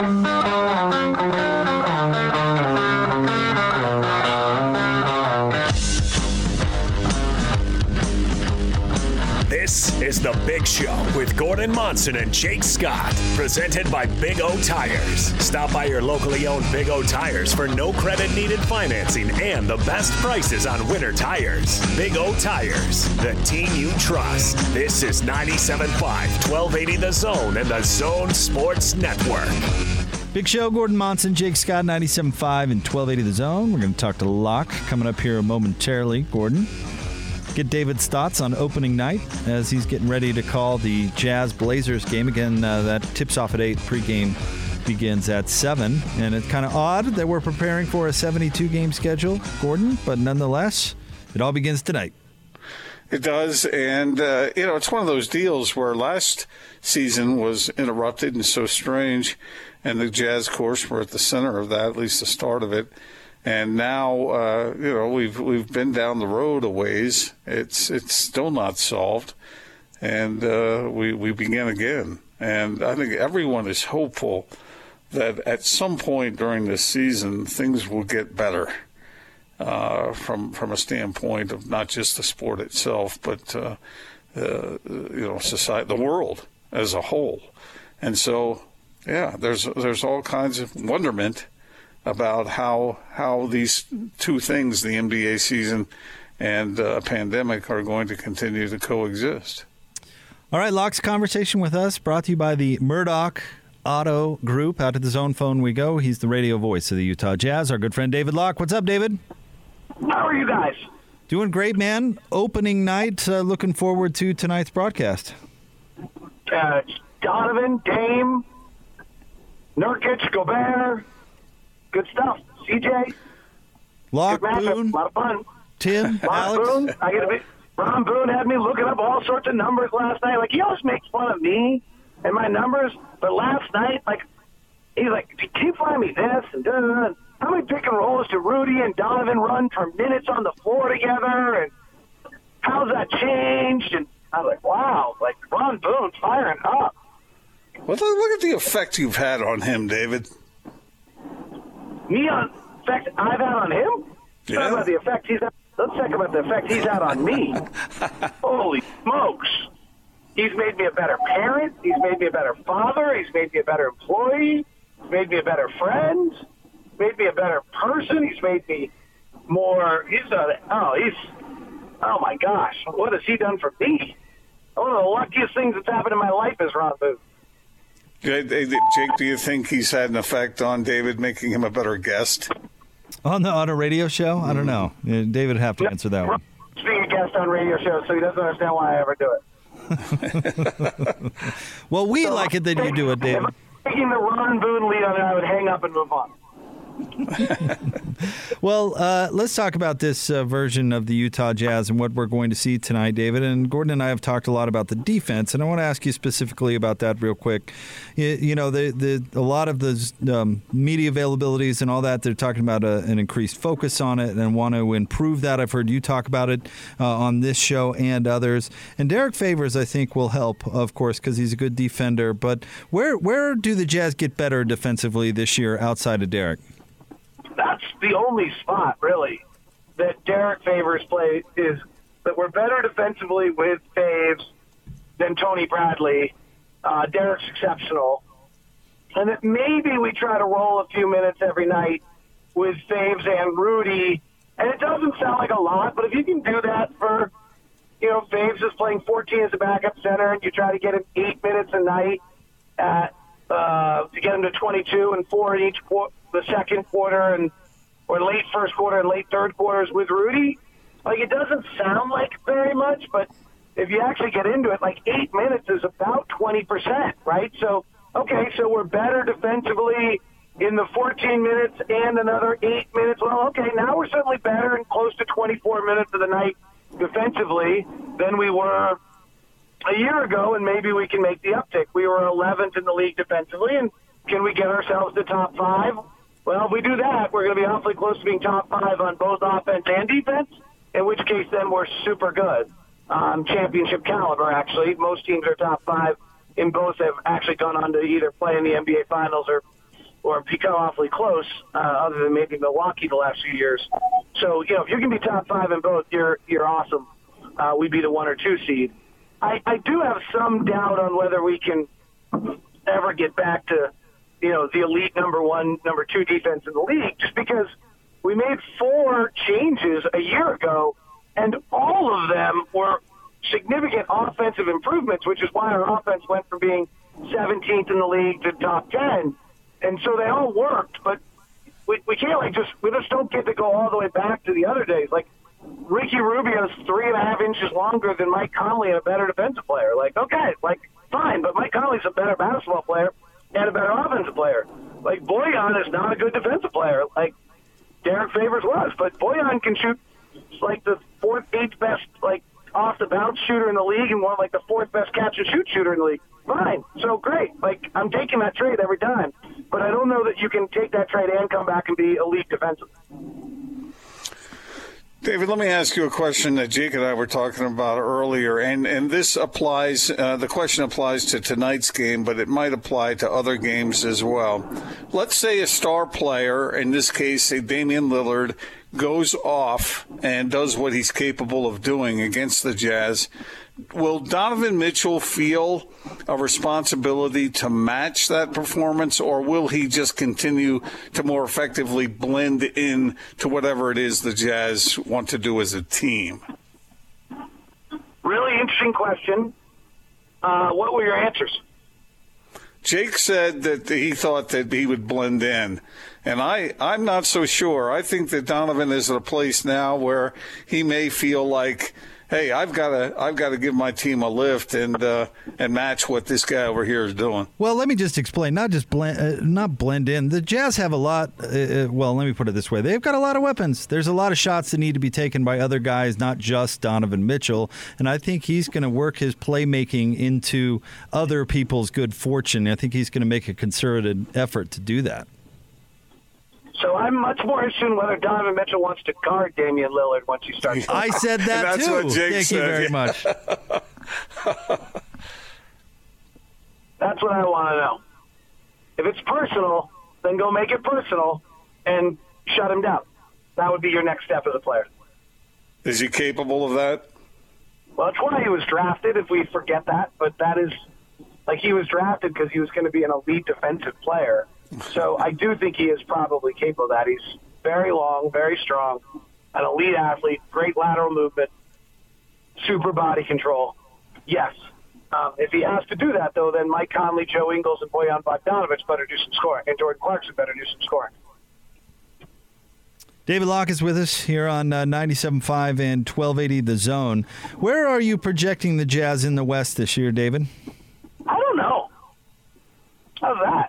This The Big Show with Gordon Monson and Jake Scott, presented by Big O Tires. Stop by your locally owned Big O Tires for no credit needed financing and the best prices on winter tires. Big O Tires, the team you trust. This is 97.5, 1280 The Zone and The Zone Sports Network. Big Show, Gordon Monson, Jake Scott, 97.5 and 1280 The Zone. We're going to talk to Locke coming up here momentarily. Gordon, get David's thoughts on opening night as he's getting ready to call the Jazz Blazers game. Again, uh, that tips off at 8, pregame begins at 7. And it's kind of odd that we're preparing for a 72 game schedule, Gordon, but nonetheless, it all begins tonight. It does, and uh, you know it's one of those deals where last season was interrupted and so strange, and the Jazz, of course, were at the center of that, at least the start of it. And now, uh, you know, we've we've been down the road a ways. It's it's still not solved, and uh, we we begin again. And I think everyone is hopeful that at some point during this season things will get better uh, from from a standpoint of not just the sport itself, but uh, you know, society, the world as a whole. And so, yeah, there's there's all kinds of wonderment about how how these two things, the NBA season and a pandemic, are going to continue to coexist. All right, Locke's conversation with us brought to you by the Murdoch Auto Group. Out of the zone phone we go. He's the radio voice of the Utah Jazz. Our good friend David Locke. What's up, David? How are you guys? Doing great, man. Opening night. Uh, looking forward to tonight's broadcast. Uh, Donovan, Dame, Nurkic, Gobert. Good stuff. CJ. Locke, Good. Boone, A lot of fun. Tim, Ron Alex. Boone. I get a bit. Ron Boone had me looking up all sorts of numbers last night. Like he always makes fun of me and my numbers, but last night, like he's like, "Can you find me this?" And da, da, da. how many pick and rolls do Rudy and Donovan run for minutes on the floor together? And how's that changed? And I was like, "Wow!" Like Ron Boone firing up. Well, look look at the effect you've had on him, David. Me on uh, effect I've had on him. Let's Yeah. talk about the effect he's. Had. Let's talk about the effect he's had on me. Holy smokes! He's made me a better parent. He's made me a better father. He's made me a better employee. He's made me a better friend. He's made me a better person. He's made me more. He's a. Oh, he's. Oh my gosh! What has he done for me? One of the luckiest things that's happened in my life is Ron Boone. Jake, do you think he's had an effect on David, making him a better guest? On the on a radio show? I don't know. Uh, David would have to answer that one. Being a guest on radio shows, so he doesn't understand why I ever do it. Well, we like it that you do it, If David. I'm taking the Ron Boone lead on it, I would hang up and move on. Well, uh, let's talk about this uh, version of the Utah Jazz and what we're going to see tonight, David. And Gordon and I have talked a lot about the defense, and I want to ask you specifically about that real quick. You, you know, the, the a lot of the um, media availabilities and all that, they're talking about a, an increased focus on it and want to improve that. I've heard you talk about it uh, on this show and others. And Derrick Favors, I think, will help, of course, because he's a good defender. But where where do the Jazz get better defensively this year outside of Derrick? That's the only spot, really, that Derrick Favors play is that we're better defensively with Faves than Tony Bradley. Uh, Derrick's exceptional. And that maybe we try to roll a few minutes every night with Faves and Rudy. And it doesn't sound like a lot, but if you can do that for, you know, Faves is playing 14 as a backup center, and you try to get him eight minutes a night at uh, to get him to 22 and four in each qu- the second quarter and or late first quarter and late third quarters with Rudy. Like it doesn't sound like very much, but if you actually get into it, like eight minutes is about 20 percent, right? So okay, so we're better defensively in the 14 minutes and another eight minutes. Well, okay, now we're certainly better and close to 24 minutes of the night defensively than we were a year ago, and maybe we can make the uptick. We were 11th in the league defensively, and can we get ourselves to top five? Well, if we do that, we're going to be awfully close to being top five on both offense and defense. In which case, then we're super good, um, championship caliber. Actually, most teams are top five in both have actually gone on to either play in the NBA Finals or or become awfully close, uh, other than maybe Milwaukee the last few years. So you know, if you can be top five in both, you're you're awesome. Uh, we'd be the one or two seed. I, I do have some doubt on whether we can ever get back to you know the elite number one, number two defense in the league, just because we made four changes a year ago, and all of them were significant offensive improvements, which is why our offense went from being 17th in the league to top 10. And so they all worked, but we, we can't like just we just don't get to go all the way back to the other days. Like Ricky Rubio's three and a half inches longer than Mike Conley and a better defensive player. Like okay, like fine, but Mike Conley's a better basketball player and a better offensive player. Like Bojan is not a good defensive player. Like Derrick Favors was, but Bojan can shoot like the fourth, eighth best like off the bounce shooter in the league and one like the fourth best catch and shoot shooter in the league. Fine, so great. Like I'm taking that trade every time, but I don't know that you can take that trade and come back and be elite defensive. David, let me ask you a question that Jake and I were talking about earlier, and and this applies. Uh, the question applies to tonight's game, but it might apply to other games as well. Let's say a star player, in this case, say Damian Lillard, goes off and does what he's capable of doing against the Jazz, will Donovan Mitchell feel a responsibility to match that performance, or will he just continue to more effectively blend in to whatever it is the Jazz want to do as a team? Really interesting question. Uh, what were your answers? Jake said that he thought that he would blend in. And I, I'm not so sure. I think that Donovan is at a place now where he may feel like, hey, I've got to, I've got to give my team a lift and uh, and match what this guy over here is doing. Well, let me just explain. Not just blend, uh, not blend in. The Jazz have a lot. Uh, uh, well, let me put it this way: they've got a lot of weapons. There's a lot of shots that need to be taken by other guys, not just Donovan Mitchell. And I think he's going to work his playmaking into other people's good fortune. I think he's going to make a concerted effort to do that. So I'm much more interested in whether Donovan Mitchell wants to guard Damian Lillard once he starts. I said that that's too. what Jake Thank said, you very much. That's what I want to know. If it's personal, then go make it personal and shut him down. That would be your next step as a player. Is he capable of that? Well, that's why he was drafted. If we forget that, but that is like he was drafted because he was going to be an elite defensive player. So I do think he is probably capable of that. He's very long, very strong, an elite athlete, great lateral movement, super body control. Yes. Um, if he has to do that, though, then Mike Conley, Joe Ingles, and Bojan Bogdanovich better do some scoring, and Jordan Clarkson better do some scoring. David Locke is with us here on uh, 97.5 and 1280 The Zone. Where are you projecting the Jazz in the West this year, David? I don't know. How's that?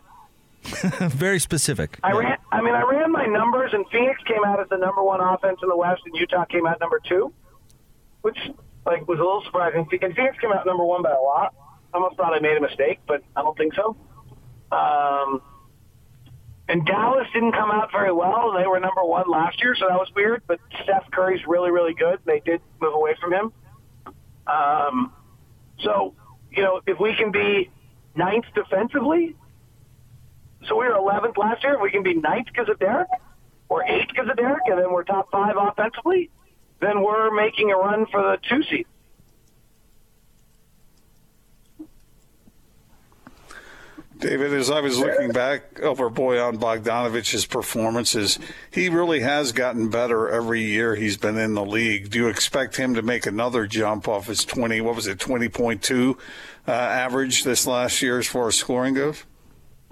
Very specific. I ran. I mean, I ran my numbers, and Phoenix came out as the number one offense in the West, and Utah came out number two, which like was a little surprising. And Phoenix came out number one by a lot. I almost thought I made a mistake, but I don't think so. Um, and Dallas didn't come out very well. They were number one last year, so that was weird. But Steph Curry's really, really good. They did move away from him. Um, so, you know, if we can be ninth defensively, so we were 11th last year. We can be ninth because of Derrick, or eighth because of Derrick, and then we're top five offensively, then we're making a run for the two seed. David, as I was looking back over Bojan Bogdanovich's performances, he really has gotten better every year he's been in the league. Do you expect him to make another jump off his 20, what was it, 20.2 uh, average this last year as far as scoring goes?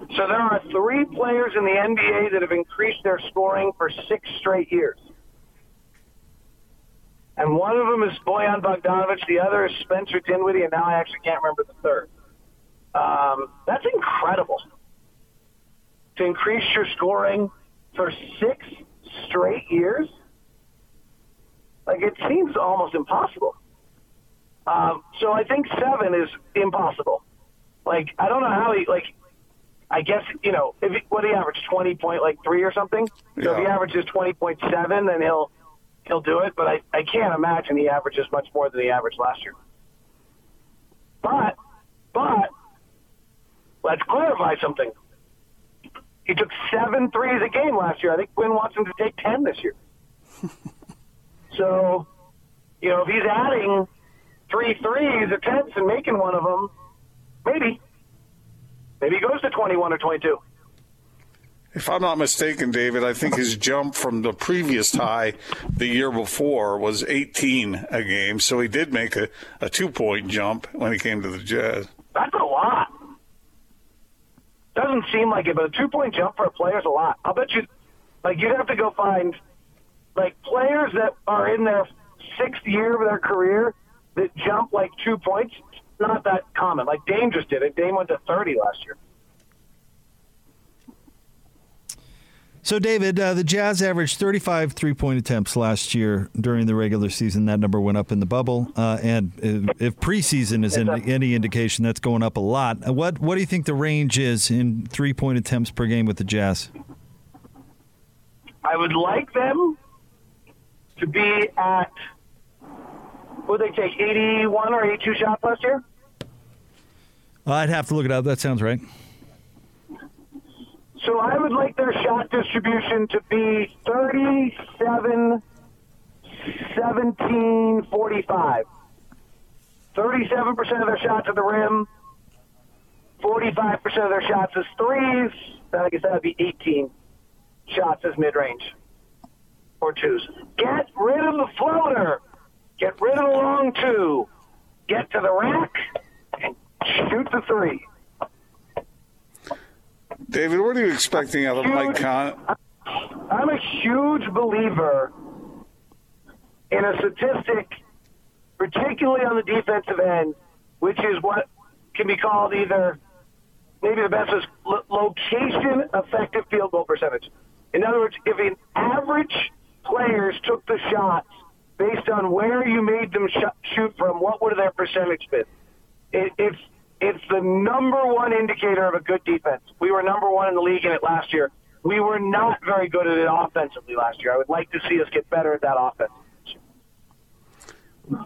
So there are three players in the NBA that have increased their scoring for six straight years. And one of them is Bojan Bogdanovich. The other is Spencer Dinwiddie, and now I actually can't remember the third. Um, that's incredible. To increase your scoring for six straight years? Like, it seems almost impossible. Um, so I think seven is impossible. Like, I don't know how he, like, I guess you know if he, what he averaged twenty point like three or something. So if he averages twenty point seven, then he'll he'll do it. But I I can't imagine he averages much more than he averaged last year. But but let's clarify something. he took seven threes a game last year. I think Quinn wants him to take ten this year. so, you know, if he's adding three threes attempts and making one of them, maybe, maybe he goes to twenty-one or twenty-two. If I'm not mistaken, David, I think his jump from the previous high the year before was 18 a game. So he did make a, a two point jump when he came to the Jazz. That's a lot. Doesn't seem like it, but a two point jump for a player is a lot. I'll bet you, like, you'd have to go find, like, players that are in their sixth year of their career that jump like two points. Not that common. Like Dame just did it. Dame went to 30 last year. So, David, uh, the Jazz averaged 35 three point attempts last year during the regular season. That number went up in the bubble. Uh, and if preseason is in, any indication, that's going up a lot. Uh, what, what do you think the range is in three point attempts per game with the Jazz? I would like them to be at, would they take 81 or 82 shots last year? I'd have to look it up. That sounds right. So I would like their shot distribution to be 37, 17, 45. 37% of their shots at the rim, 45% of their shots as threes. I guess that would be 18 shots as mid range or twos. Get rid of the floater. Get rid of the long two. Get to the rack and shoot the three. David, what are you expecting out of huge, Mike Con? I'm a huge believer in a statistic, particularly on the defensive end, which is what can be called either maybe the best is location effective field goal percentage. In other words, if an average players took the shots based on where you made them sh- shoot from, what would their percentage been? It, it's it's the number one indicator of a good defense. We were number one in the league in it last year. We were not very good at it offensively last year. I would like to see us get better at that offense.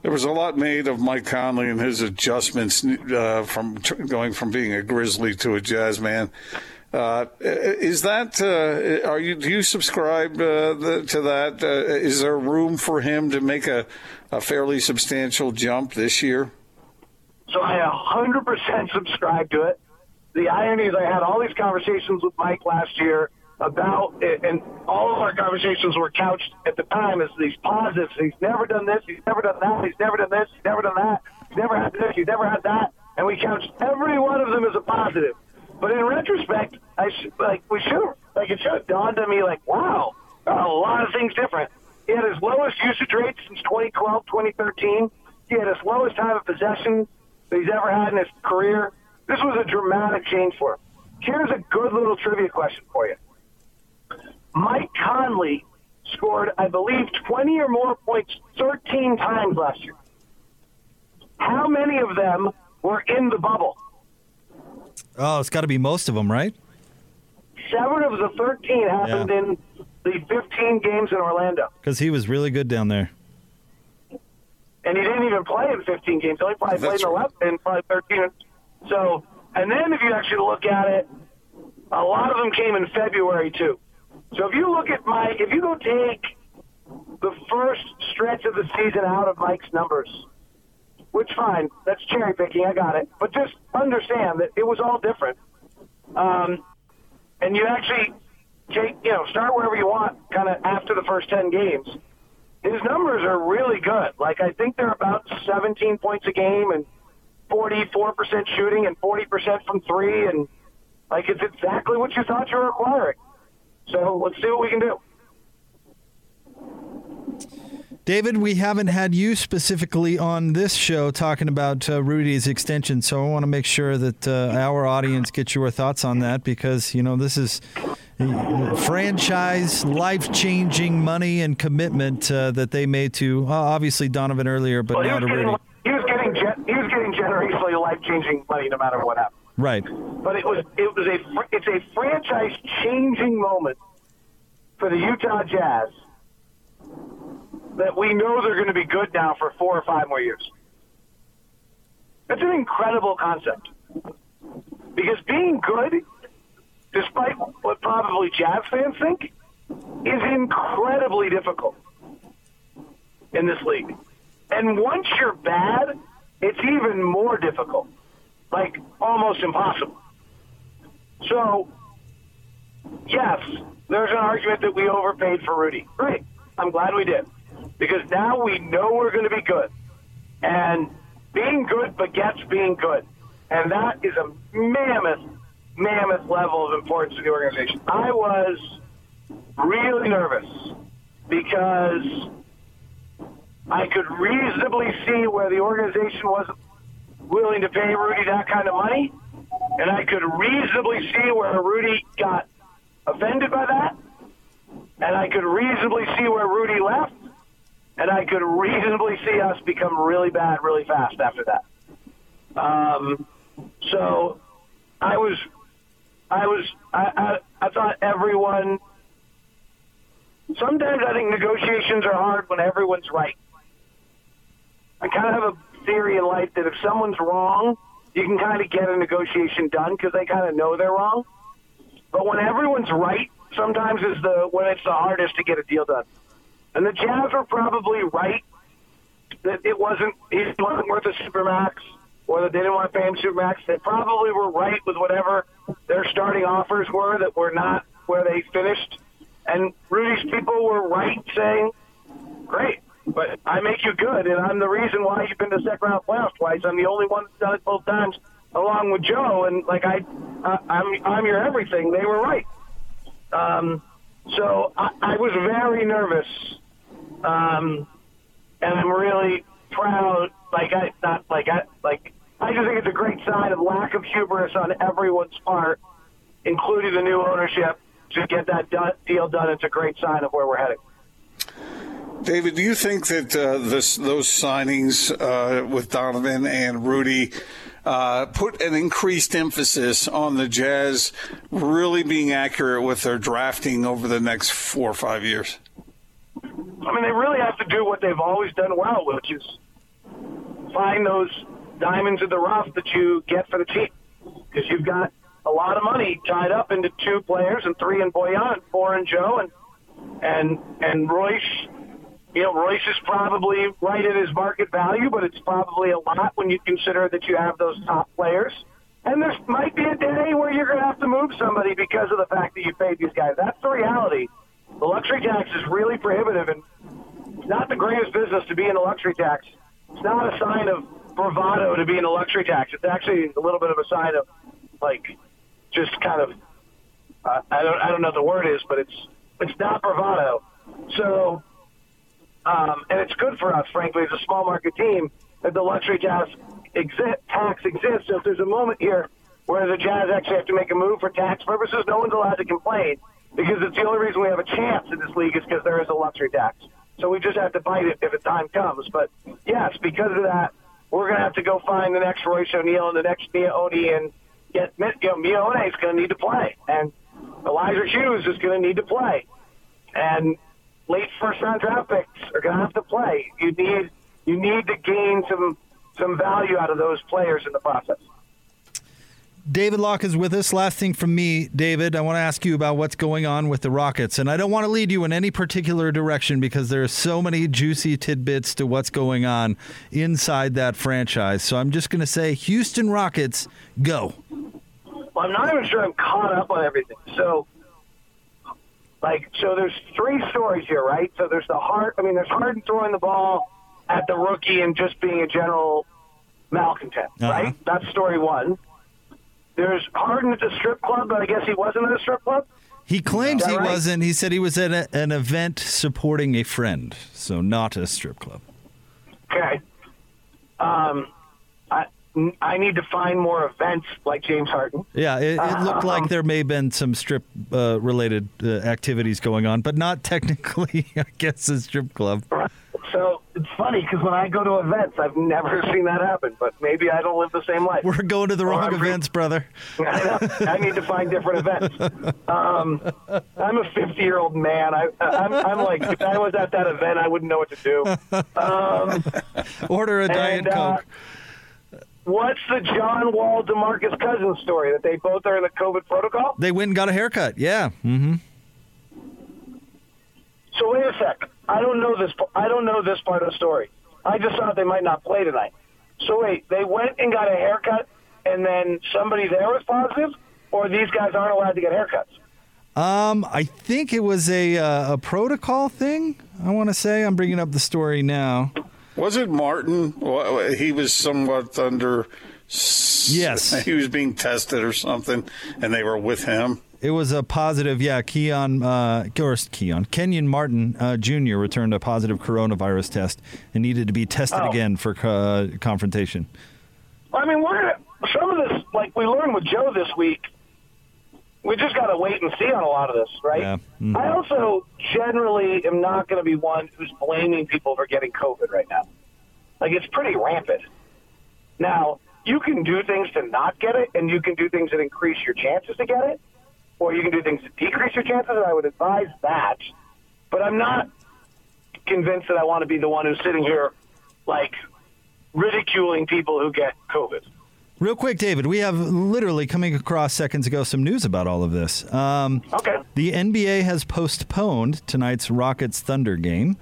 There was a lot made of Mike Conley and his adjustments uh, from going from being a Grizzly to a Jazz man. Uh, is that uh, are you do you subscribe uh, the, to that? Uh, is there room for him to make a, a fairly substantial jump this year? So I 100% subscribe to it. The irony is I had all these conversations with Mike last year about it, and all of our conversations were couched at the time as these positives. He's never done this. He's never done that. He's never done this. He's never done that. He's never had this. He's never had that. And we couched every one of them as a positive. But in retrospect, I sh- like we should like it should have dawned on me like, wow, a lot of things different. He had his lowest usage rate since 2012, 2013. He had his lowest time of possession that he's ever had in his career. This was a dramatic change for him. Here's a good little trivia question for you. Mike Conley scored, I believe, 20 or more points 13 times last year. How many of them were in the bubble? Oh, it's got to be most of them, right? Seven of the 13 happened yeah. in the 15 games in Orlando. Because he was really good down there and he didn't even play in 15 games. He only probably played in 11 and probably 13. So, and then if you actually look at it, a lot of them came in February too. So if you look at Mike, if you go take the first stretch of the season out of Mike's numbers, which fine, that's cherry picking, I got it. But just understand that it was all different. Um, and you actually take, you know, start wherever you want, kind of after the first 10 games his numbers are really good. Like I think they're about 17 points a game and 44% shooting and 40% from three, and like it's exactly what you thought you were acquiring. So let's see what we can do. David, we haven't had you specifically on this show talking about uh, Rudy's extension, so I want to make sure that uh, our audience gets your thoughts on that because you know this is franchise, life changing money and commitment uh, that they made to uh, obviously Donovan earlier, but well, now to getting, Rudy. He was getting he was getting generously life changing money no matter what happened. Right. But it was it was a it's a franchise changing moment for the Utah Jazz that we know they're going to be good now for four or five more years. It's an incredible concept. Because being good, despite what probably Jazz fans think, is incredibly difficult in this league. And once you're bad, it's even more difficult, like almost impossible. So, yes, there's an argument that we overpaid for Rudy. Great. I'm glad we did. Because now we know we're going to be good. And being good begets being good. And that is a mammoth, mammoth level of importance to the organization. I was really nervous because I could reasonably see where the organization wasn't willing to pay Rudy that kind of money, and I could reasonably see where Rudy got offended by that, and I could reasonably see where Rudy left, and I could reasonably see us become really bad really fast after that. Um, so I was, I was, I, I, I thought everyone. Sometimes I think negotiations are hard when everyone's right. I kind of have a theory in life that if someone's wrong, you can kind of get a negotiation done because they kind of know they're wrong. But when everyone's right, sometimes is the when it's the hardest to get a deal done. And the Jazz were probably right that it wasn't he wasn't worth a supermax or that they didn't want to pay him supermax. They probably were right with whatever their starting offers were that were not where they finished. And Rudy's people were right saying, "Great, but I make you good, and I'm the reason why you've been to second round playoffs twice. I'm the only one that's done it both times, along with Joe. And like I, uh, I'm I'm your everything. They were right. Um, so I, I was very nervous, um, and I'm really proud. Like I not like I like I just think it's a great sign of lack of hubris on everyone's part, including the new ownership, to get that done, deal done. It's a great sign of where we're heading. David, do you think that uh, this, those signings uh, with Donovan and Rudy uh, put an increased emphasis on the Jazz really being accurate with their drafting over the next four or five years? I mean, they really have to do what they've always done well, which is find those diamonds in the rough that you get for the team. Because you've got a lot of money tied up into two players and three in Bojan, and four in Joe, and and and Royce you know, Royce is probably right at his market value, but it's probably a lot when you consider that you have those top players. And there might be a day where you're going to have to move somebody because of the fact that you paid these guys. That's the reality. The luxury tax is really prohibitive, and it's not the greatest business to be in a luxury tax. It's not a sign of bravado to be in a luxury tax. It's actually a little bit of a sign of, like, just kind of, uh, I don't, I don't know the word is, but it's, it's not bravado. So um, and it's good for us, frankly, as a small market team, that the luxury tax, exist, tax exists. So if there's a moment here where the Jazz actually have to make a move for tax purposes, no one's allowed to complain because it's the only reason we have a chance in this league is because there is a luxury tax. So we just have to fight it if the time comes. But yes, because of that, we're going to have to go find the next Royce O'Neale and the next Miye Oni and get you know, Miye Oni is going to need to play, and Elijah Hughes is going to need to play, and late first round draft picks are going to have to play. You need you need to gain some some value out of those players in the process. David Locke is with us. Last thing from me, David, I want to ask you about what's going on with the Rockets. And I don't want to lead you in any particular direction because there are so many juicy tidbits to what's going on inside that franchise. So I'm just going to say Houston Rockets, go. Well, I'm not even sure I'm caught up on everything. So like, so there's three stories here, right? So there's the heart. I mean, there's Harden throwing the ball at the rookie and just being a general malcontent, uh-huh. right? That's story one. There's Harden at the strip club, but I guess he wasn't at a strip club. He claims he right? wasn't. He said he was at a, an event supporting a friend, so not a strip club. Okay. Um, I need to find more events like James Harden. Yeah, it, it looked like um, there may have been some strip uh, related uh, activities going on, but not technically, I guess, a strip club. It's funny because when I go to events, I've never seen that happen. But maybe I don't live the same life. We're going to the wrong I'm events, re- brother. I. I need to find different events. Um, I'm a 50 year old man. I, I'm, I'm, like, if I was at that event, I wouldn't know what to do. Um, Order a Diet and, uh, Coke. Uh, what's the John Wall Demarcus Cousins story that they both are in the COVID protocol? They went and got a haircut. Yeah. Mm-hmm. So wait a sec. I don't know this. I don't know this part of the story. I just thought they might not play tonight. So wait, they went and got a haircut, and then somebody there was positive, or these guys aren't allowed to get haircuts. Um, I think it was a uh, a protocol thing. I want to say I'm bringing up the story now. Was it Martin? Well, He was somewhat under. Yes. He was being tested or something, and they were with him. It was a positive, yeah. Keon, uh, or Keon, Kenyon Martin uh, Jr. returned a positive coronavirus test and needed to be tested Oh. again for uh, confrontation. I mean, we're gonna, some of this, like we learned with Joe this week. We just got to wait and see on a lot of this, right? Yeah. Mhm. I also generally am not going to be one who's blaming people for getting COVID right now. Like it's pretty rampant. Now you can do things to not get it, and you can do things that increase your chances to get it, or you can do things to decrease your chances. And I would advise that, but I'm not convinced that I want to be the one who's sitting here, like ridiculing people who get COVID. Real quick, David, we have literally coming across seconds ago some news about all of this. Um, Okay. the NBA has postponed tonight's Rockets Thunder game.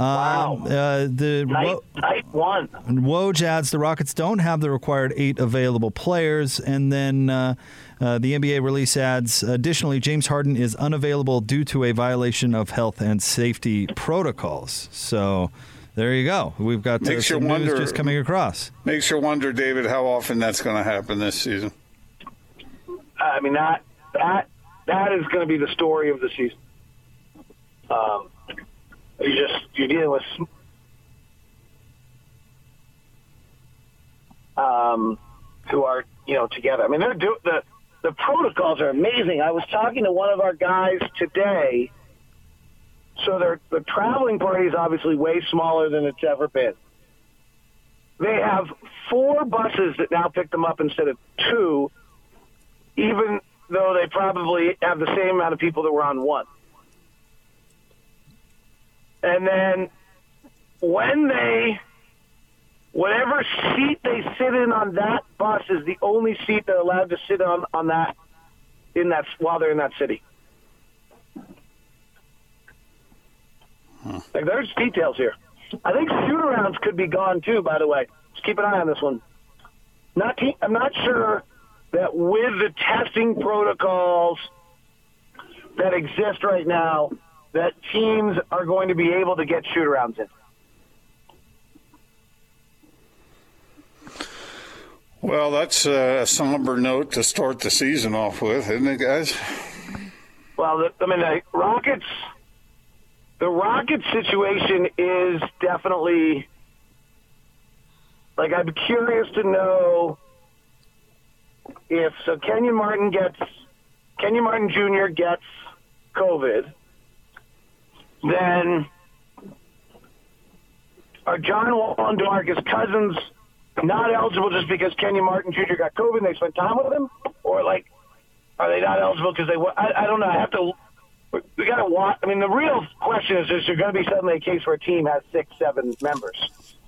Um, Wow. Uh, the Night, Wo- night one. Woj adds the Rockets don't have the required eight available players, and then uh, uh, the NBA release adds additionally James Harden is unavailable due to a violation of health and safety protocols. So there you go. We've got uh, Makes you some news wonder- just coming across. Makes you wonder, David, how often that's going to happen this season. I mean that that that is going to be the story of the season. Um, you just you're dealing with um, who are you know together. I mean they're do the the protocols are amazing. I was talking to one of our guys today. So their the traveling party is obviously way smaller than it's ever been. They have four buses that now pick them up instead of two even though they probably have the same amount of people that were on one. And then when they, whatever seat they sit in on that bus is the only seat they're allowed to sit on on that in that while they're in that city. Hmm. Like there's details here. I think shoot-arounds could be gone too. By the way, just keep an eye on this one. Not, te- I'm not sure that with the testing protocols that exist right now, that teams are going to be able to get shoot-arounds in. Well, that's a somber note to start the season off with, isn't it, guys? Well, the, I mean, the Rockets, the Rockets situation is definitely like I'm curious to know if so. Kenyon Martin gets Kenyon Martin Jr. gets COVID, then are John Wall and Demarcus Cousins not eligible just because Kenyon Martin Jr. got COVID and they spent time with him, or like are they not eligible because they? I don't know. I have to. We got to watch. I mean, the real question is: Is there going to be suddenly a case where a team has six, seven members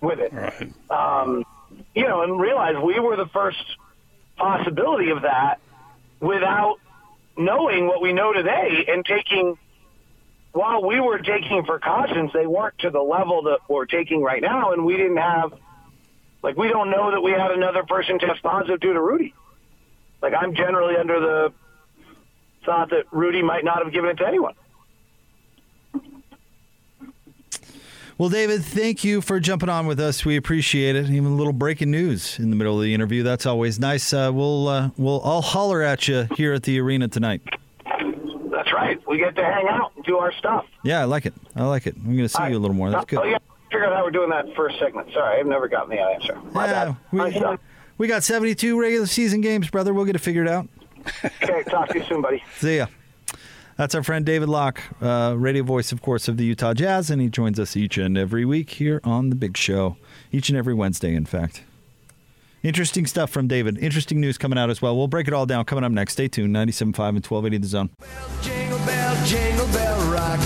with it? Right. Um, you know, and realize we were the first possibility of that without knowing what we know today and taking. While we were taking precautions, they weren't to the level that we're taking right now, and we didn't have. Like, we don't know that we had another person test positive due to Rudy. Like, I'm generally under the thought that Rudy might not have given it to anyone. Well, David, thank you for jumping on with us. We appreciate it. Even a little breaking news in the middle of the interview. That's always nice. Uh, we'll uh, we'll I'll holler at you here at the arena tonight. That's right. We get to hang out and do our stuff. Yeah, I like it. I like it. I'm going to see you a little more. That's good. Oh, yeah. Figure out how we're doing that first segment. Sorry, I've never gotten the answer. My Yeah, bad. we, My we got 72 regular season games, brother. We'll get it figured out. Okay, talk to you soon, buddy. See ya. That's our friend David Locke, uh, radio voice, of course, of the Utah Jazz, and he joins us each and every week here on the Big Show. Each and every Wednesday, in fact. Interesting stuff from David. Interesting news coming out as well. We'll break it all down coming up next. Stay tuned. 97.5 and 1280 The Zone. Jingle bell, jingle bell rock.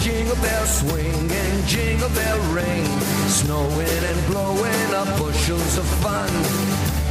Jingle bell swing and jingle bell ring. Snowing and blowing up bushels of fun.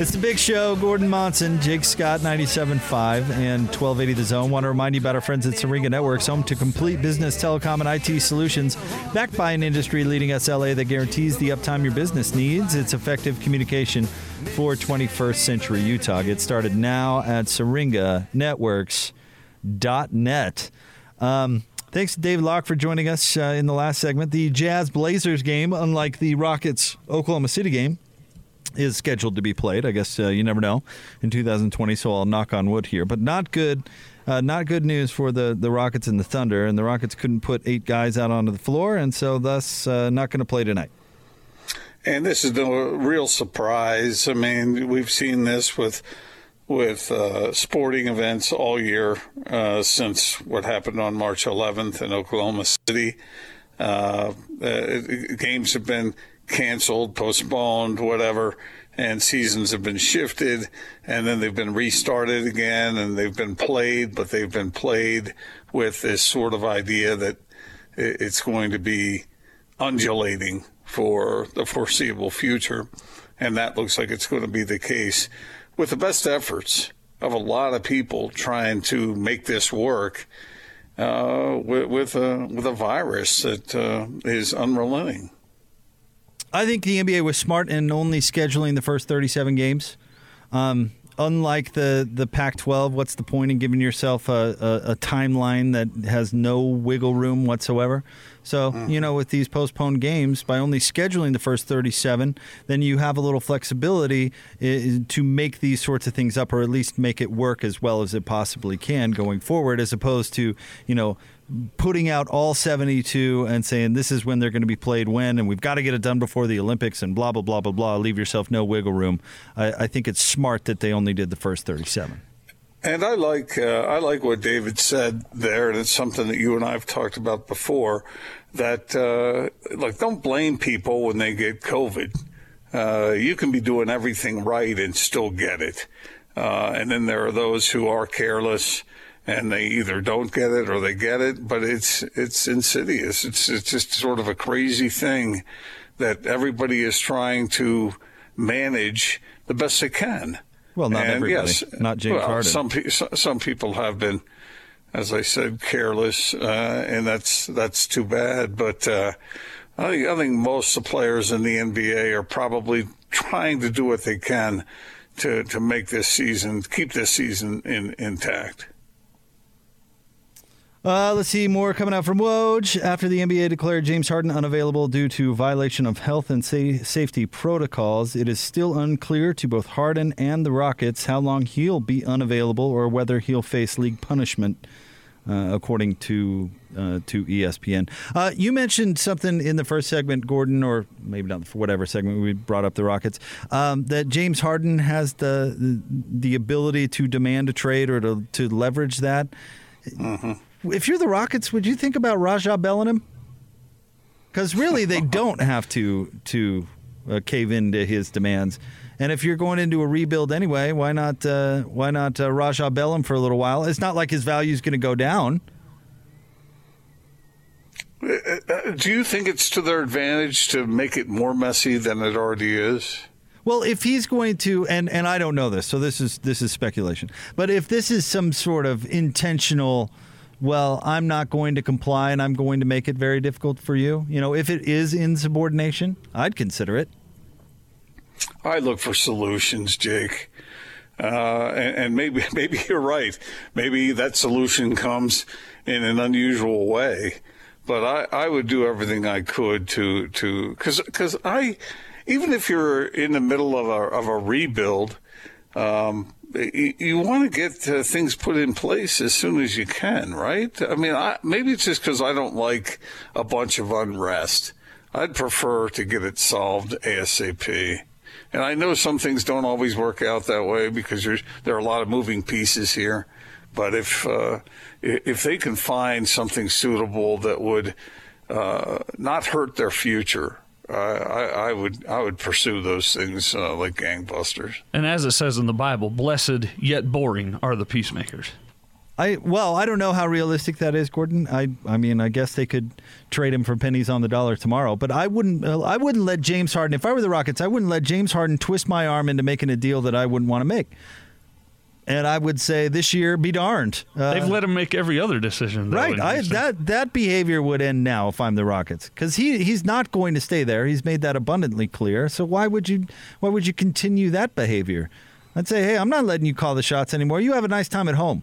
It's the big show. Gordon Monson, Jake Scott, 97.5 and 1280 The Zone. Want to remind you about our friends at Syringa Networks, home to complete business telecom and IT solutions, backed by an industry leading SLA that guarantees the uptime your business needs. It's effective communication for 21st century Utah. Get started now at syringanetworks.net. Um, Thanks to Dave Locke for joining us uh, in the last segment. The Jazz Blazers game, unlike the Rockets Oklahoma City game, is scheduled to be played. I guess uh, you never know in 2020, so I'll knock on wood here. But not good, uh, not good news for the the Rockets and the Thunder. And the Rockets couldn't put eight guys out onto the floor, and so thus uh, not going to play tonight. And this is no real surprise. I mean, we've seen this with with uh, sporting events all year uh, since what happened on March 11th in Oklahoma City. Uh, uh, games have been canceled, postponed, whatever, and seasons have been shifted, and then they've been restarted again, and they've been played, but they've been played with this sort of idea that it's going to be undulating for the foreseeable future. And that looks like it's going to be the case with the best efforts of a lot of people trying to make this work uh, with, with, a, with a virus that uh, is unrelenting. I think the NBA was smart in only scheduling the first 37 games. Um, unlike the, the Pac 12, what's the point in giving yourself a, a, a timeline that has no wiggle room whatsoever? So, you know, with these postponed games, by only scheduling the first 37, then you have a little flexibility to make these sorts of things up or at least make it work as well as it possibly can going forward, as opposed to, you know, putting out all 72 and saying this is when they're going to be played when and we've got to get it done before the olympics and blah blah blah blah blah leave yourself no wiggle room i, I think it's smart that they only did the first 37 And I like uh, I like what David said there, and it's something that you and I have talked about before. That uh, like don't blame people when they get COVID. Uh, you can be doing everything right and still get it. Uh, and then there are those who are careless and they either don't get it or they get it, but it's it's insidious. It's it's just sort of a crazy thing that everybody is trying to manage the best they can. Well, not And everybody. yes, Not James well, Harden. Some pe- some people have been, as I said, careless, uh, and that's that's too bad. But uh, I think I think most of the players in the NBA are probably trying to do what they can to to make this season, keep this season in, intact. Uh, let's see more coming out from Woj. After the NBA declared James Harden unavailable due to violation of health and sa- safety protocols, it is still unclear to both Harden and the Rockets how long he'll be unavailable or whether he'll face league punishment. Uh, according to uh, to ESPN, uh, you mentioned something in the first segment, Gordon, or maybe not for whatever segment we brought up the Rockets, um, that James Harden has the the ability to demand a trade or to to leverage that. If you're the Rockets, would you think about Rajah Bellingham? Because really, they don't have to to uh, cave into his demands. And if you're going into a rebuild anyway, why not uh, why not uh, Rajah Bellingham for a little while? It's not like his value is going to go down. Uh, Do you think it's to their advantage to make it more messy than it already is? Well, if he's going to, and and I don't know this, so this is this is speculation. But if this is some sort of intentional, well, I'm not going to comply, and I'm going to make it very difficult for you. You know, if it is insubordination, I'd consider it. I look for solutions, Jake. Uh, and, and maybe maybe you're right. Maybe that solution comes in an unusual way. But I, I would do everything I could to to because because I even if you're in the middle of a of a rebuild, um, you, want to get uh, things put in place as soon as you can, right? I mean, I, maybe it's just because I don't like a bunch of unrest. I'd prefer to get it solved ASAP. And I know some things don't always work out that way because there are a lot of moving pieces here. But if uh, if they can find something suitable that would uh, not hurt their future, I, I, would I would pursue those things uh, like gangbusters. And as it says in the Bible, blessed yet boring are the peacemakers. I well, I don't know how realistic that is, Gordon. I I mean, I guess they could trade him for pennies on the dollar tomorrow, but I wouldn't uh, I wouldn't let James Harden if I were the Rockets, I wouldn't let James Harden twist my arm into making a deal that I wouldn't want to make. And I would say this year, be darned. Uh, They've let him make every other decision. Though, right. I, that that behavior would end now if I'm the Rockets, because he he's not going to stay there. He's made that abundantly clear. So why would you why would you continue that behavior? I'd say, hey, I'm not letting you call the shots anymore. You have a nice time at home.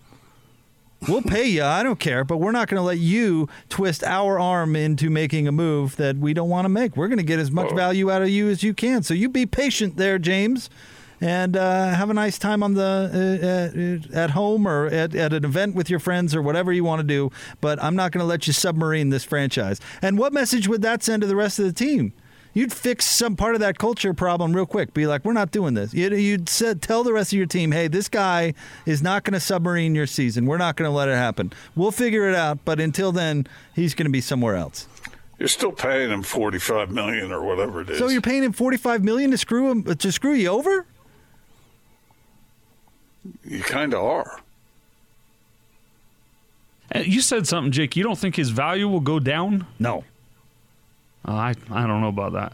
We'll pay you. I don't care, but we're not going to let you twist our arm into making a move that we don't want to make. We're going to get as much value out of you as you can. So you be patient there, James, and uh, have a nice time on the uh, at home or at, at an event with your friends or whatever you want to do. But I'm not going to let you submarine this franchise. And what message would that send to the rest of the team? you'd fix some part of that culture problem real quick. Be like, we're not doing this. You'd, you'd said, tell the rest of your team, hey, this guy is not going to submarine your season. We're not going to let it happen. We'll figure it out, but until then, he's going to be somewhere else. You're still paying him forty-five million or whatever it is. So you're paying him forty-five million to screw him to screw you over? You kind of are. You said something, Jake. You don't think his value will go down? No. Uh, I I don't know about that.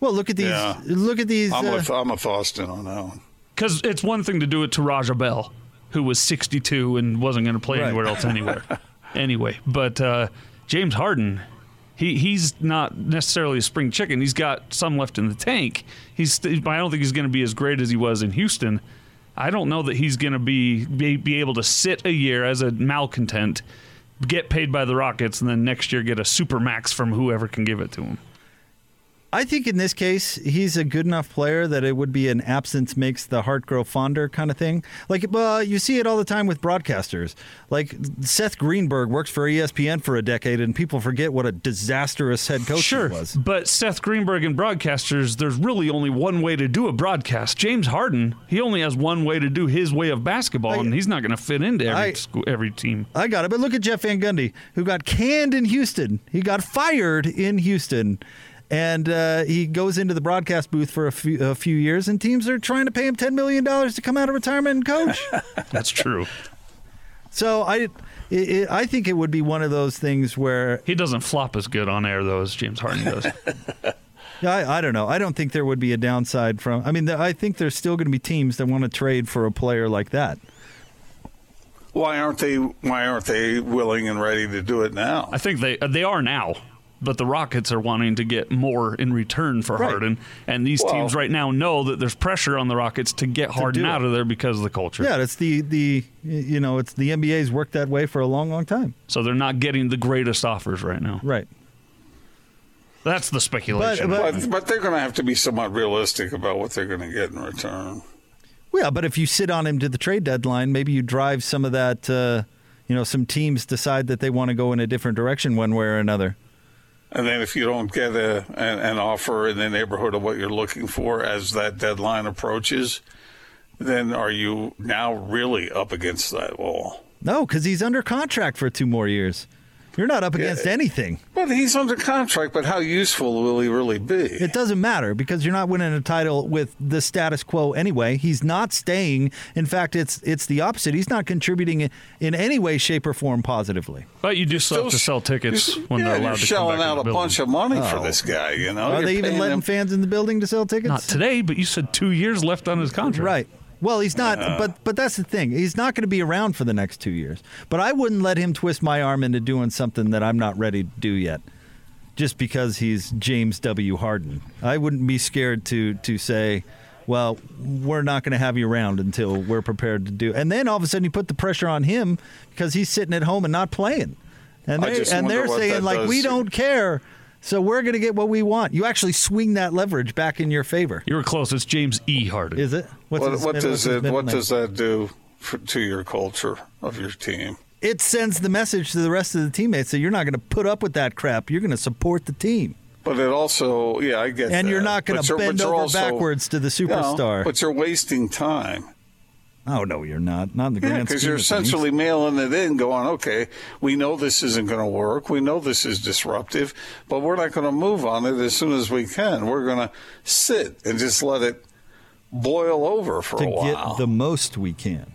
Well, look at these. Yeah. Look at these. I'm, uh, with, I'm with Austin on that one. Because it's one thing to do it to Raja Bell, who was 62 and wasn't going to play right. anywhere else anywhere. anyway, but uh, James Harden, he he's not necessarily a spring chicken. He's got some left in the tank. He's I don't think he's going to be as great as he was in Houston. I don't know that he's going to be, be be able to sit a year as a malcontent get paid by the Rockets, and then next year get a super max from whoever can give it to him. I think in this case, he's a good enough player that it would be an absence makes the heart grow fonder kind of thing. Like, well, you see it all the time with broadcasters. Like, Seth Greenberg works for ESPN for a decade, and people forget what a disastrous head coach sure, he was. But Seth Greenberg and broadcasters, there's really only one way to do a broadcast. James Harden, he only has one way to do his way of basketball, I, and he's not going to fit into every, I, school, every team. I got it. But look at Jeff Van Gundy, who got canned in Houston. He got fired in Houston and uh, he goes into the broadcast booth for a few, a few years, and teams are trying to pay him ten million dollars to come out of retirement and coach. That's true. So I, it, it, I think it would be one of those things where he doesn't flop as good on air though as James Harden does. I, I don't know. I don't think there would be a downside from. I mean, I think there's still going to be teams that want to trade for a player like that. Why aren't they? Why aren't they willing and ready to do it now? I think they they are now but the Rockets are wanting to get more in return for right. Harden, and these well, teams right now know that there's pressure on the Rockets to get Harden out of there because of the culture. Yeah, it's the the you know it's the NBA's worked that way for a long, long time. So they're not getting the greatest offers right now. Right. That's the speculation. But, but, but they're going to have to be somewhat realistic about what they're going to get in return. Yeah, but if you sit on him to the trade deadline, maybe you drive some of that. Uh, you know, some teams decide that they want to go in a different direction one way or another. And then if you don't get a, an, an, offer in the neighborhood of what you're looking for as that deadline approaches, then are you now really up against that wall? No, because he's under contract for two more years. You're not up against yeah, anything. But he's under contract, but how useful will he really be? It doesn't matter because you're not winning a title with the status quo anyway. He's not staying. In fact, it's it's the opposite. He's not contributing in any way, shape, or form positively. But you do still have to sell tickets when yeah, they're allowed you're to shelling out a building. bunch of money oh. for this guy. You know, are you're they even letting him. fans in the building to sell tickets? Not today, but you said two years left on his contract. Right. Well, he's not, uh, but but that's the thing. He's not going to be around for the next two years. But I wouldn't let him twist my arm into doing something that I'm not ready to do yet, just because he's James W. Harden. I wouldn't be scared to to say, well, we're not going to have you around until we're prepared to do. And then all of a sudden, you put the pressure on him because he's sitting at home and not playing, and they and they're saying like, we don't care so we're going to get what we want. You actually swing that leverage back in your favor. You were close. It's James E. Harden. Is it? What's what, his, what does it? What name? does that do for, to your culture of your team? It sends the message to the rest of the teammates that you're not going to put up with that crap. You're going to support the team. But it also, yeah, I get And that. you're not going to bend over also- backwards to the No, superstar. but you're wasting time. Oh no, you're not. Not in the grand Because scheme you're of things. essentially mailing it in, going, okay, we know this isn't going to work. We know this is disruptive, but we're not going to move on it as soon as we can. We're going to sit and just let it boil over for to a while. To get the most we can.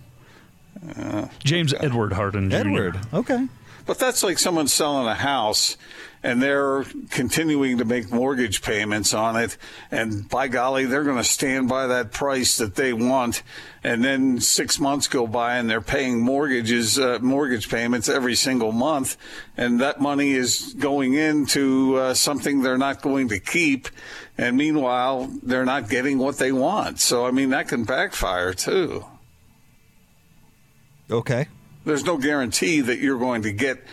James Edward Harden Jr. Edward, okay. But that's like someone selling a house and they're continuing to make mortgage payments on it. And by golly, they're going to stand by that price that they want. And then six months go by and they're paying mortgages, uh, mortgage payments every single month. And that money is going into uh, something they're not going to keep. And meanwhile, they're not getting what they want. So, I mean, that can backfire too Okay. There's no guarantee that you're going to get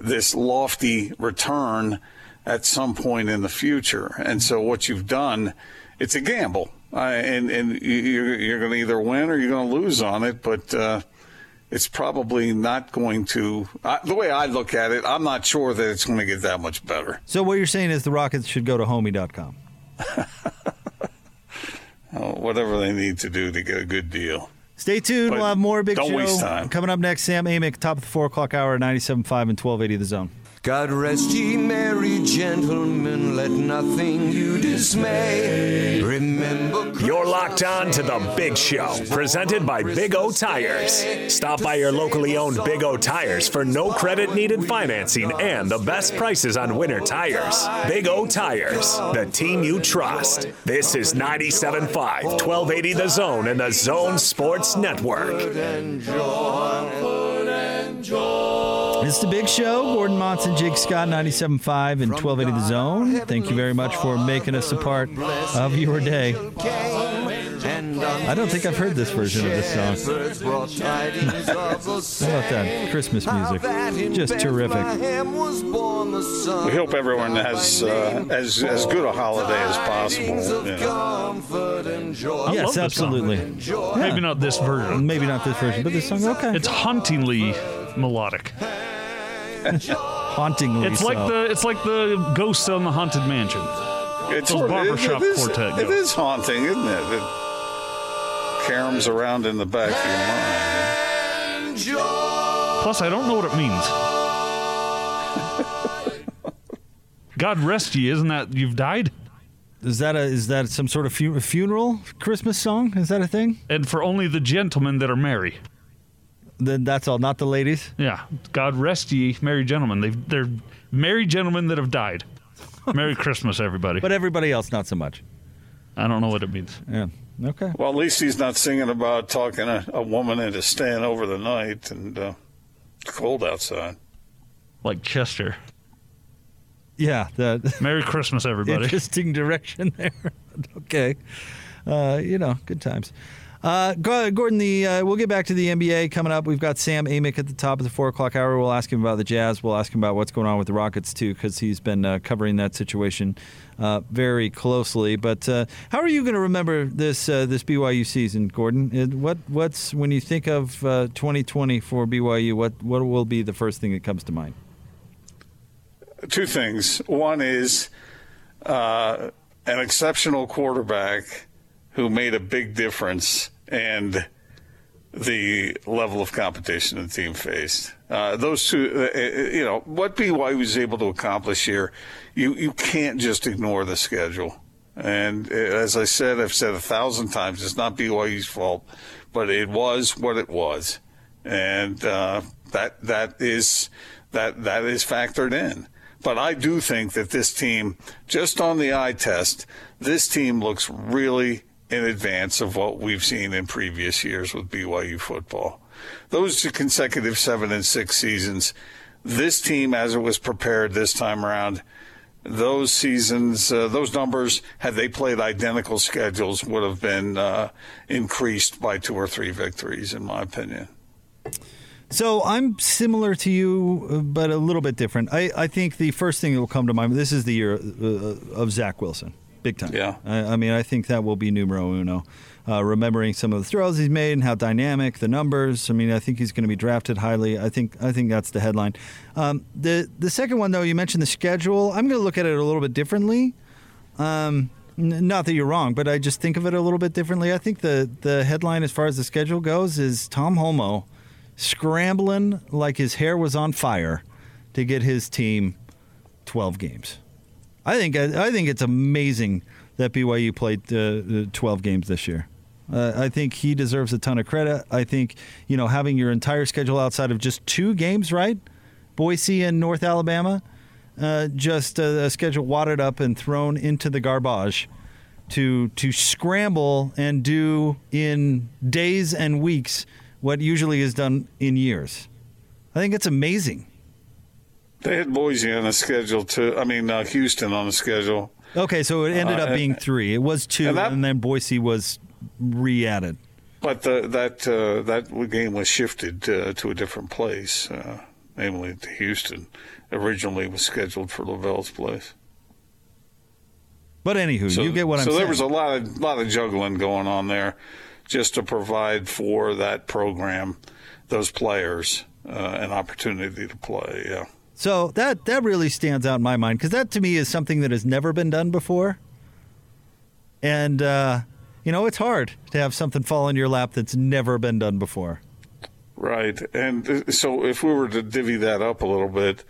this lofty return at some point in the future. And so what you've done, it's a gamble. Uh, and and you- you're, you're going to either win or you're going to lose on it. But uh, it's probably not going to, uh, the way I look at it, I'm not sure that it's going to get that much better. So what you're saying is the Rockets should go to homie.com. Uh, whatever they need to do to get a good deal. Stay tuned. But we'll have more Big Show coming up next. Sam Amick, top of the 4 o'clock hour, 97.5 and 1280 The Zone. God rest ye merry gentlemen, let nothing you dismay. Remember You're locked on to the Big Show, presented by Big O Tires. Stop by your locally owned Big O Tires for no credit needed financing and the best prices on winter tires. Big O Tires, the team you trust. This is 97.5, 1280 The Zone and the Zone Sports Network. It's the Big Show. Gordon Monson, Jake Scott, 97.5 and 1280 The Zone. Thank you very much for making us a part of your day. I don't think I've heard this version of this song. How How about that? Christmas music. Just terrific. We hope everyone has uh, as, as good a holiday as possible. you know. I Yes, love this absolutely. Song. Maybe not this version. Maybe not this version, but this song, okay. It's hauntingly melodic. Hauntingly It's like so. the it's like the ghosts on the haunted mansion. It's Those sort of- barbershop it is, quartet It go. is haunting, isn't it? It caroms around in the back of your mind. Plus, I don't know what it means. God rest ye, isn't that you've died? Is that a is that some sort of fu- funeral Christmas song? Is that a thing? And for only the gentlemen that are merry. Then that's all, not the ladies. Yeah. God rest ye, merry gentlemen. They've, they're merry gentlemen that have died. Merry Christmas, everybody. But everybody else, not so much. I don't know what it means. Yeah. Okay. Well, at least he's not singing about talking a, a woman into staying over the night and uh, cold outside. Like Chester. Yeah. The Merry Christmas, everybody. interesting direction there. okay. Uh, you know, good times. Uh, Gordon, the uh, we'll get back to the NBA coming up. We've got Sam Amick at the top of the four o'clock hour. We'll ask him about the Jazz. We'll ask him about what's going on with the Rockets too, because he's been uh, covering that situation uh, very closely. But uh, how are you going to remember this uh, this BYU season, Gordon? What what's when you think of uh, 2020 for BYU? What what will be the first thing that comes to mind? Two things. One is an exceptional quarterback who made a big difference and the level of competition the team faced. Uh, those two, uh, uh, you know, what BYU was able to accomplish here, you, you can't just ignore the schedule. And uh, as I said, I've said a thousand times, it's not BYU's fault, but it was what it was, and uh, that that is that that is factored in. But I do think that this team, just on the eye test, this team looks really in advance of what we've seen in previous years with BYU football. Those two consecutive seven and six seasons, this team, as it was prepared this time around, those seasons, uh, those numbers, had they played identical schedules, would have been uh, increased by two or three victories, in my opinion. So I'm similar to you, uh, but a little bit different. I, I think the first thing that will come to mind. This is the year uh, of Zach Wilson. Big time. Yeah. I, I mean, I think that will be numero uno. Uh, remembering some of the throws he's made and how dynamic the numbers. I mean, I think he's going to be drafted highly. I think I think that's the headline. Um, the the second one though, you mentioned the schedule. I'm going to look at it a little bit differently. Um, n- not that you're wrong, but I just think of it a little bit differently. I think the the headline as far as the schedule goes is Tom Holmoe scrambling like his hair was on fire to get his team 12 games. I think I think it's amazing that BYU played uh, 12 games this year. Uh, I think he deserves a ton of credit. I think you know having your entire schedule outside of just two games, right? Boise and North Alabama, uh, just a, a schedule wadded up and thrown into the garbage to to scramble and do in days and weeks what usually is done in years. I think it's amazing. They had Boise on the schedule too. I mean, uh, Houston on the schedule. Okay, so it ended up Uh, being three. It was two, and and, then Boise was re-added. But the, that uh, that game was shifted uh, to a different place, uh, namely to Houston. Originally was scheduled for LaVell's place. But anywho, So, you get what I'm saying. so there was a lot of lot of juggling going on there, just to provide for that program, those players, uh, an opportunity to play. Yeah. So that that really stands out in my mind because that to me is something that has never been done before. And uh, you know, it's hard to have something fall in your lap that's never been done before. Right. And uh, so if we were to divvy that up a little bit,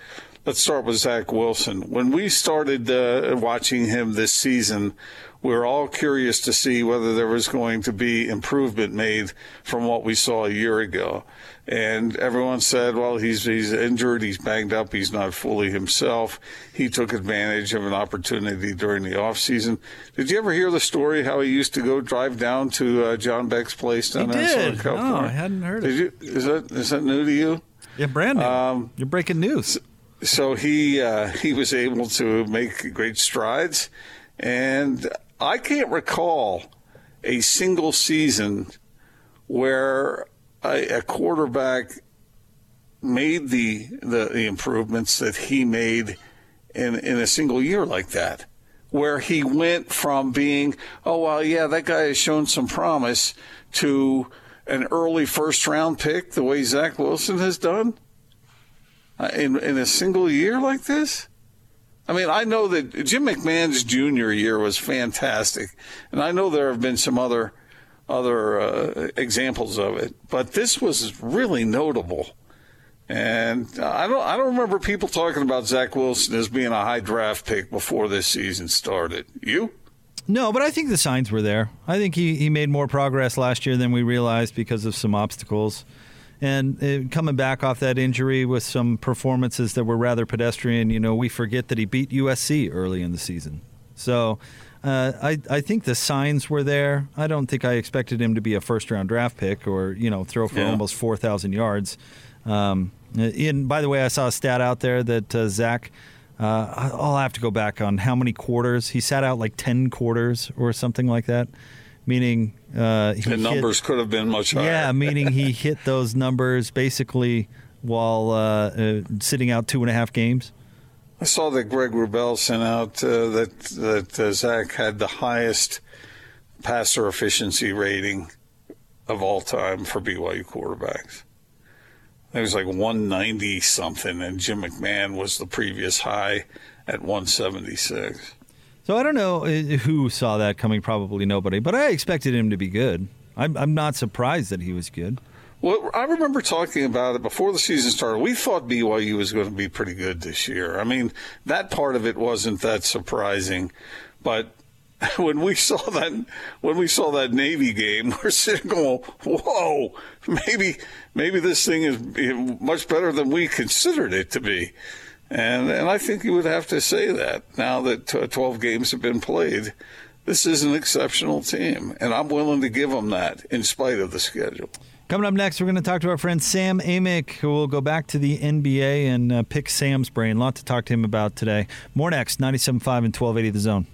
let's start with Zach Wilson. When we started uh, watching him this season, we were all curious to see whether there was going to be improvement made from what we saw a year ago. And everyone said, well, he's, he's injured, he's banged up, he's not fully himself. He took advantage of an opportunity during the offseason. Did you ever hear the story how he used to go drive down to uh, John Beck's place down He there in Southern did. California? Oh, I hadn't heard Did you? Is that is that new to you? Yeah, brand new. Um, You're breaking news. So he uh, he was able to make great strides, and I can't recall a single season where a, a quarterback made the, the the improvements that he made in in a single year like that where he went from being oh well yeah that guy has shown some promise to an early first round pick the way Zach Wilson has done uh, in in a single year like this? I mean, I know that Jim McMahon's junior year was fantastic, and I know there have been some other other uh, examples of it, but this was really notable. And I don't I don't remember people talking about Zach Wilson as being a high draft pick before this season started. You? No, but I think the signs were there. I think he, he made more progress last year than we realized because of some obstacles. And uh, coming back off that injury with some performances that were rather pedestrian, you know, we forget that he beat USC early in the season. So uh, I, I think the signs were there. I don't think I expected him to be a first round draft pick or, you know, throw for Yeah. almost 4,000 yards. Um, in, by the way, I saw a stat out there that uh, Zach. Uh, I'll have to go back on how many quarters he sat out, like ten quarters or something like that. Meaning, uh, he The hit- numbers could have been much higher. yeah, meaning he hit those numbers basically while uh, uh, sitting out two and a half games. I saw that Greg Wrubell sent out uh, that that uh, Zach had the highest passer efficiency rating of all time for BYU quarterbacks. It was like 190 something, and Jim McMahon was the previous high at 176. So I don't know uh, who saw that coming. Probably nobody, but I expected him to be good. I'm, I'm not surprised that he was good. Well, I remember talking about it before the season started. We thought BYU was going to be pretty good this year. I mean, that part of it wasn't that surprising, but when we saw that when we saw that Navy game, we're sitting going, "Whoa, maybe maybe this thing is much better than we considered it to be." And and I think you would have to say that now that uh, 12 games have been played. This is an exceptional team, and I'm willing to give them that in spite of the schedule. Coming up next, we're going to talk to our friend Sam Amick, who will go back to the NBA and uh, pick Sam's brain. A lot to talk to him about today. More next, 97.5 and 1280 The Zone.